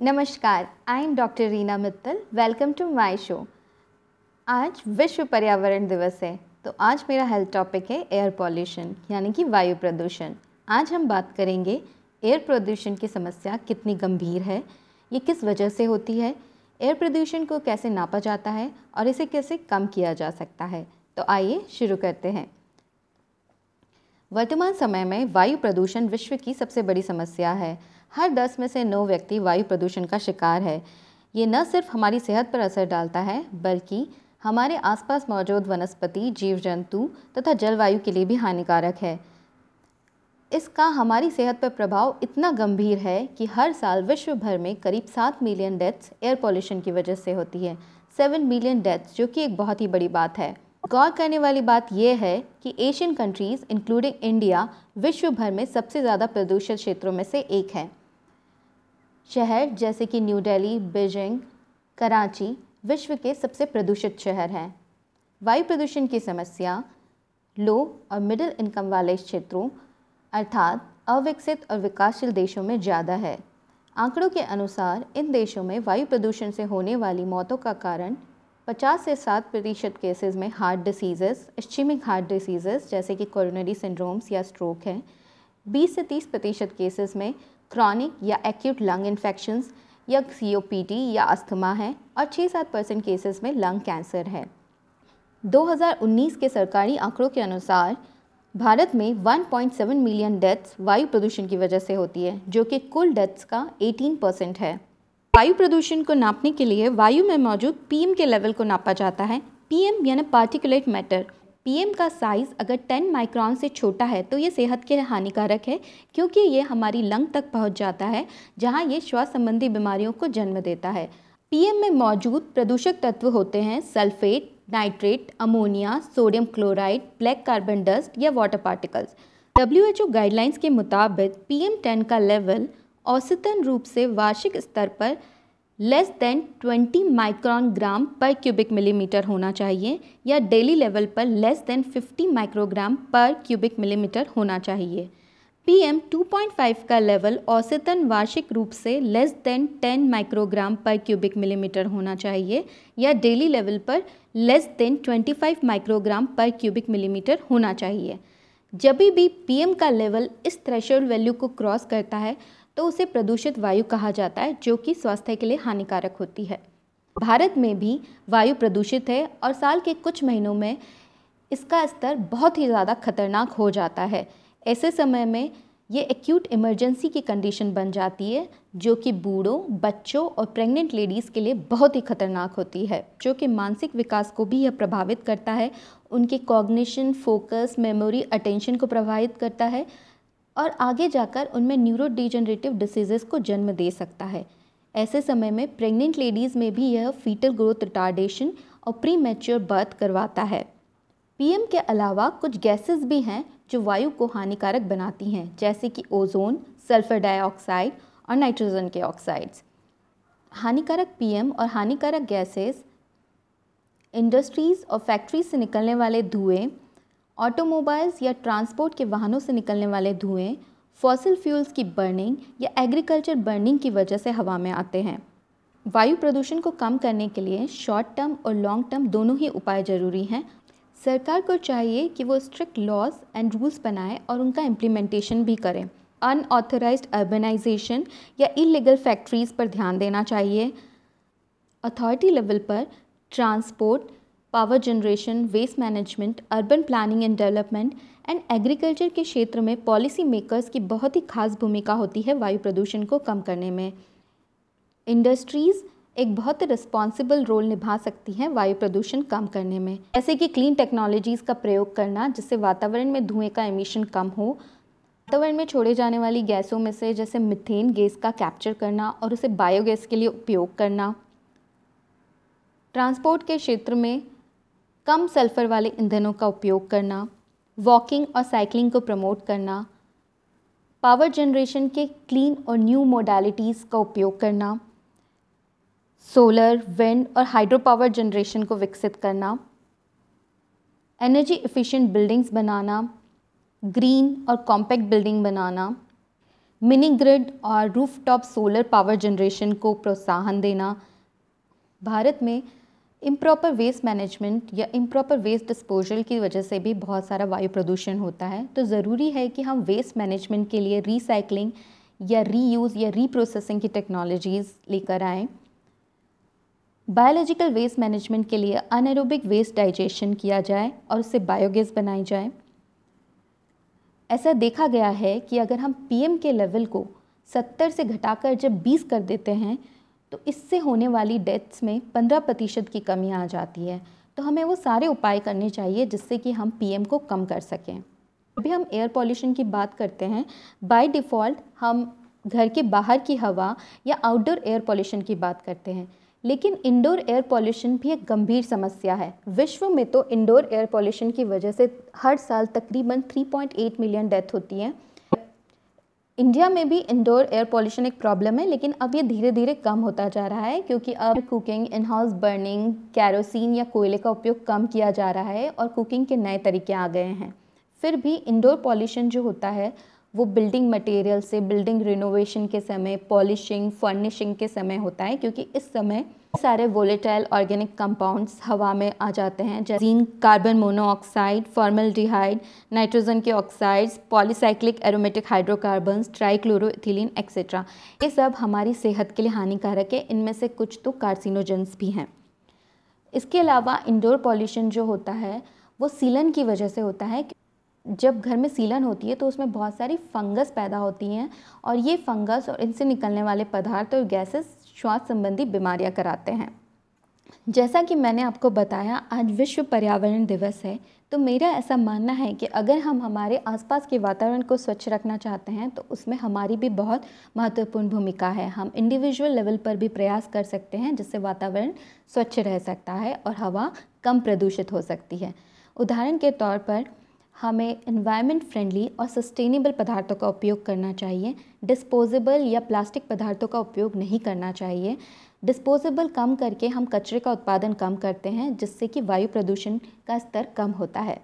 नमस्कार I am doctor Reena Mittal welcome to my show आज विश्व पर्यावरण दिवस है तो आज मेरा हेल्थ टॉपिक है एयर पॉल्यूशन यानी कि वायु प्रदूषण। आज हम बात करेंगे एयर प्रदूषण की समस्या कितनी गंभीर है, ये किस वजह से होती है एयर प्रदूषण को कैसे नापा जाता है और इसे कैसे कम किया जा सकता है। तो आइए शुरू करते हैं। वर्तमान समय में वायु प्रदूषण विश्व की सबसे बड़ी समस्या है हर दस में से नौ व्यक्ति वायु प्रदूषण का शिकार है। ये न सिर्फ़ हमारी सेहत पर असर डालता है, बल्कि हमारे आसपास मौजूद वनस्पति जीव जंतु तथा जलवायु के लिए भी हानिकारक है। इसका हमारी सेहत पर प्रभाव इतना गंभीर है कि हर साल विश्व भर में करीब सात मिलियन डेथ्स एयर पॉल्यूशन की वजह से होती है। सेवन मिलियन डेथ्स, जो कि एक बहुत ही बड़ी बात है। गौर करने वाली बात यह है कि एशियन कंट्रीज़, इंक्लूडिंग इंडिया विश्व भर में सबसे ज़्यादा प्रदूषित क्षेत्रों में से एक है। शहर जैसे कि न्यू दिल्ली बीजिंग, कराची विश्व के सबसे प्रदूषित शहर हैं। वायु प्रदूषण की समस्या लो और मिडिल इनकम वाले क्षेत्रों, अर्थात अविकसित और विकासशील देशों में ज़्यादा है। आंकड़ों के अनुसार इन देशों में वायु प्रदूषण से होने वाली मौतों का कारण 50 से 7 प्रतिशत केसेस में heart diseases, ischemic heart diseases जैसे कि कोरोनरी सिंड्रोम्स या स्ट्रोक हैं। 20 से 30 प्रतिशत केसेस में क्रॉनिक या एक्यूट लंग इन्फेक्शंस या सी या अस्थमा है और 6-7 परसेंट केसेस में लंग कैंसर है। 2019 के सरकारी आंकड़ों के अनुसार भारत में 1.7 मिलियन डेथ्स वायु प्रदूषण की वजह से होती है, जो कि कुल डेथ्स का 18 परसेंट है। वायु प्रदूषण को नापने के लिए वायु में मौजूद पीएम के लेवल को नापा जाता है। पीएम यानी पार्टिकुलेट मैटर पीएम का साइज़ अगर 10 माइक्रॉन से छोटा है तो ये सेहत के लिए हानिकारक है, क्योंकि ये हमारी लंग तक पहुँच जाता है, जहाँ ये श्वास संबंधी बीमारियों को जन्म देता है। पीएम में मौजूद प्रदूषक तत्व होते हैं sulphate, nitrate, ammonia, sodium chloride, black carbon dust या वाटर पार्टिकल्स WHO गाइडलाइंस के मुताबिक पीएम टेन का लेवल औसतन रूप से वार्षिक स्तर पर लेस देन 20 माइक्रोन ग्राम पर क्यूबिक मिलीमीटर होना चाहिए या डेली लेवल पर लेस देन 50 माइक्रोग्राम पर क्यूबिक मिलीमीटर होना चाहिए। पीएम 2.5 का लेवल औसतन वार्षिक रूप से लेस देन 10 माइक्रोग्राम पर क्यूबिक मिलीमीटर होना चाहिए या डेली लेवल पर लेस देन 25 माइक्रोग्राम पर क्यूबिक मिलीमीटर होना चाहिए। जब भी पीएम का लेवल इस थ्रेशोल्ड वैल्यू को क्रॉस करता है तो उसे प्रदूषित वायु कहा जाता है, जो कि स्वास्थ्य के लिए हानिकारक होती है। भारत में भी वायु प्रदूषित है और साल के कुछ महीनों में इसका स्तर बहुत ही ज़्यादा खतरनाक हो जाता है। ऐसे समय में ये एक्यूट इमरजेंसी की कंडीशन बन जाती है, जो कि बूढ़ों, बच्चों और प्रेग्नेंट लेडीज़ के लिए बहुत ही खतरनाक होती है, जो कि मानसिक विकास को भी यह प्रभावित करता है। उनके कॉग्निशन फोकस मेमोरी अटेंशन को प्रभावित करता है। और आगे जाकर उनमें न्यूरो डिजनरेटिव डिसीज़ेस को जन्म दे सकता है। ऐसे समय में प्रेग्नेंट लेडीज़ में भी यह फीटल ग्रोथ रिटार्डेशन और प्री मैच्योर बर्थ करवाता है। पीएम के अलावा कुछ गैसेस भी हैं जो वायु को हानिकारक बनाती हैं, जैसे कि ओजोन सल्फ़र डाइऑक्साइड और नाइट्रोजन के ऑक्साइड्स हानिकारक पीएम और हानिकारक गैसेस इंडस्ट्रीज़ और फैक्ट्रीज से निकलने वाले धुएँ ऑटोमोबाइल्स या ट्रांसपोर्ट के वाहनों से निकलने वाले धुएँ, फॉसिल फ्यूल्स की बर्निंग या एग्रीकल्चर बर्निंग की वजह से हवा में आते हैं। वायु प्रदूषण को कम करने के लिए शॉर्ट टर्म और लॉन्ग टर्म दोनों ही उपाय ज़रूरी हैं। सरकार को चाहिए कि वो स्ट्रिक्ट लॉज एंड रूल्स बनाए और उनका इम्प्लीमेंटेशन भी करें। अनऑथराइज्ड अर्बनाइजेशन या इलीगल फैक्ट्रीज़ पर ध्यान देना चाहिए। अथॉरिटी लेवल पर transport power generation waste management urban planning and development and agriculture के क्षेत्र में पॉलिसी मेकर्स की बहुत ही खास भूमिका होती है वायु प्रदूषण को कम करने में। इंडस्ट्रीज़ एक बहुत रिस्पॉन्सिबल रोल निभा सकती हैं वायु प्रदूषण कम करने में। जैसे कि क्लीन टेक्नोलॉजीज़ का प्रयोग करना, जिससे वातावरण में धुएँ का एमिशन कम हो। वातावरण में छोड़े जाने वाली गैसों में से जैसे मिथेन गैस का कैप्चर करना और उसे बायोगैस के लिए उपयोग करना। ट्रांसपोर्ट के क्षेत्र में कम सल्फ़र वाले ईंधनों का उपयोग करना वॉकिंग और साइकिलिंग को प्रमोट करना पावर जनरेशन के क्लीन और न्यू मोडालिटीज़ का उपयोग करना सोलर विंड और हाइड्रो पावर जनरेशन को विकसित करना एनर्जी एफिशिएंट बिल्डिंग्स बनाना ग्रीन और कॉम्पैक्ट बिल्डिंग बनाना मिनी ग्रिड और रूफटॉप सोलर पावर जनरेशन को प्रोत्साहन देना। भारत में इम्प्रॉपर वेस्ट मैनेजमेंट या इम्प्रॉपर वेस्ट डिस्पोजल की वजह से भी बहुत सारा वायु प्रदूषण होता है। तो ज़रूरी है कि हम वेस्ट मैनेजमेंट के लिए रिसाइकलिंग या रीयूज़ या रीप्रोसेसिंग की टेक्नोलॉजीज़ लेकर आएँ। बायोलॉजिकल वेस्ट मैनेजमेंट के लिए अनएरोबिक वेस्ट डाइजेशन किया जाए और उससे बायोगैस बनाई जाए। ऐसा देखा गया है कि अगर हम पीएम के लेवल को 70 से घटाकर जब 20 कर देते हैं तो इससे होने वाली डेथ्स में 15 प्रतिशत की कमी आ जाती है। तो हमें वो सारे उपाय करने चाहिए जिससे कि हम पीएम को कम कर सकें। अभी हम एयर पॉल्यूशन की बात करते हैं बाय डिफ़ॉल्ट हम घर के बाहर की हवा या आउटडोर एयर पॉल्यूशन की बात करते हैं। लेकिन इंडोर एयर पॉल्यूशन भी एक गंभीर समस्या है। विश्व में तो इंडोर एयर पॉल्यूशन की वजह से हर साल तकरीबन 3.8 मिलियन डेथ होती हैं। इंडिया में भी इंडोर एयर पॉल्यूशन एक प्रॉब्लम है, लेकिन अब ये धीरे धीरे कम होता जा रहा है, क्योंकि अब cooking in house burning kerosene या कोयले का उपयोग कम किया जा रहा है और कुकिंग के नए तरीके आ गए हैं। फिर भी इंडोर पॉल्यूशन जो होता है वो बिल्डिंग मटेरियल से बिल्डिंग रिनोवेशन के समय पॉलिशिंग फर्निशिंग के समय होता है, क्योंकि इस समय सारे वोलेटाइल ऑर्गेनिक कंपाउंड्स हवा में आ जाते हैं, जैसे कार्बन मोनोऑक्साइड फॉर्मल्डिहाइड नाइट्रोजन के oxides polycyclic aromatic hydrocarbons trichloroethylene etcetera ये सब हमारी सेहत के लिए हानिकारक है, इनमें से कुछ तो कार्सिनोजेंस भी हैं। इसके अलावा इंडोर पॉल्यूशन जो होता है, वो सीलन की वजह से होता है जब घर में सीलन होती है तो उसमें बहुत सारी फंगस पैदा होती हैं और ये फंगस और इनसे निकलने वाले पदार्थ और गैसेस श्वास संबंधी बीमारियाँ कराते हैं। जैसा कि मैंने आपको बताया, आज विश्व पर्यावरण दिवस है तो मेरा ऐसा मानना है कि अगर हम हमारे आसपास के वातावरण को स्वच्छ रखना चाहते हैं तो उसमें हमारी भी बहुत महत्वपूर्ण भूमिका है। हम इंडिविजुअल लेवल पर भी प्रयास कर सकते हैं, जिससे वातावरण स्वच्छ रह सकता है और हवा कम प्रदूषित हो सकती है। उदाहरण के तौर पर हमें इन्वायरमेंट फ्रेंडली और सस्टेनेबल पदार्थों का उपयोग करना चाहिए। डिस्पोजेबल या प्लास्टिक पदार्थों का उपयोग नहीं करना चाहिए। डिस्पोजेबल कम करके हम कचरे का उत्पादन कम करते हैं, जिससे कि वायु प्रदूषण का स्तर कम होता है।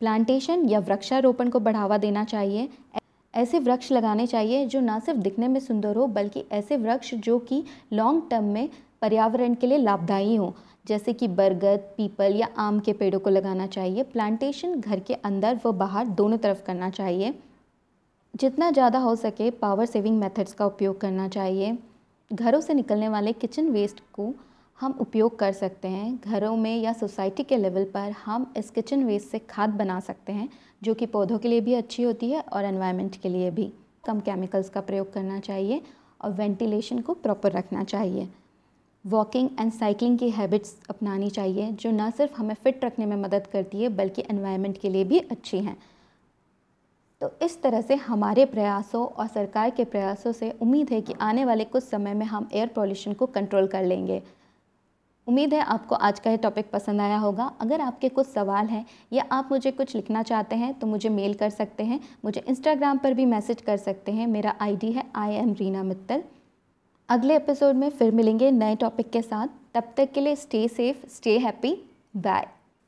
प्लांटेशन या वृक्षारोपण को बढ़ावा देना चाहिए। ऐसे वृक्ष लगाने चाहिए जो ना सिर्फ़ दिखने में सुंदर हो, बल्कि ऐसे वृक्ष जो कि लॉन्ग टर्म में पर्यावरण के लिए लाभदायी हों। जैसे कि बरगद, पीपल या आम के पेड़ों को लगाना चाहिए। प्लांटेशन घर के अंदर व बाहर दोनों तरफ़ करना चाहिए। जितना ज़्यादा हो सके पावर सेविंग मेथड्स का उपयोग करना चाहिए। घरों से निकलने वाले किचन वेस्ट को हम उपयोग कर सकते हैं। घरों में या सोसाइटी के लेवल पर हम इस किचन वेस्ट से खाद बना सकते हैं, जो कि पौधों के लिए भी अच्छी होती है और एनवायरनमेंट के लिए भी। कम केमिकल्स का प्रयोग करना चाहिए और वेंटिलेशन को प्रॉपर रखना चाहिए। वॉकिंग एंड साइकिलिंग की हैबिट्स अपनानी चाहिए, जो ना सिर्फ़ हमें फ़िट रखने में मदद करती है, बल्कि एनवायरनमेंट के लिए भी अच्छी हैं। तो इस तरह से हमारे प्रयासों और सरकार के प्रयासों से उम्मीद है कि आने वाले कुछ समय में हम एयर पॉल्यूशन को कंट्रोल कर लेंगे। उम्मीद है आपको आज का ये टॉपिक पसंद आया होगा। अगर आपके कुछ सवाल हैं या आप मुझे कुछ लिखना चाहते हैं तो मुझे मेल कर सकते हैं। मुझे इंस्टाग्राम पर भी मैसेज कर सकते हैं। मेरा आईडी है आई एम रीना मित्तल अगले एपिसोड में फिर मिलेंगे नए टॉपिक के साथ। तब तक के लिए stay safe stay happy bye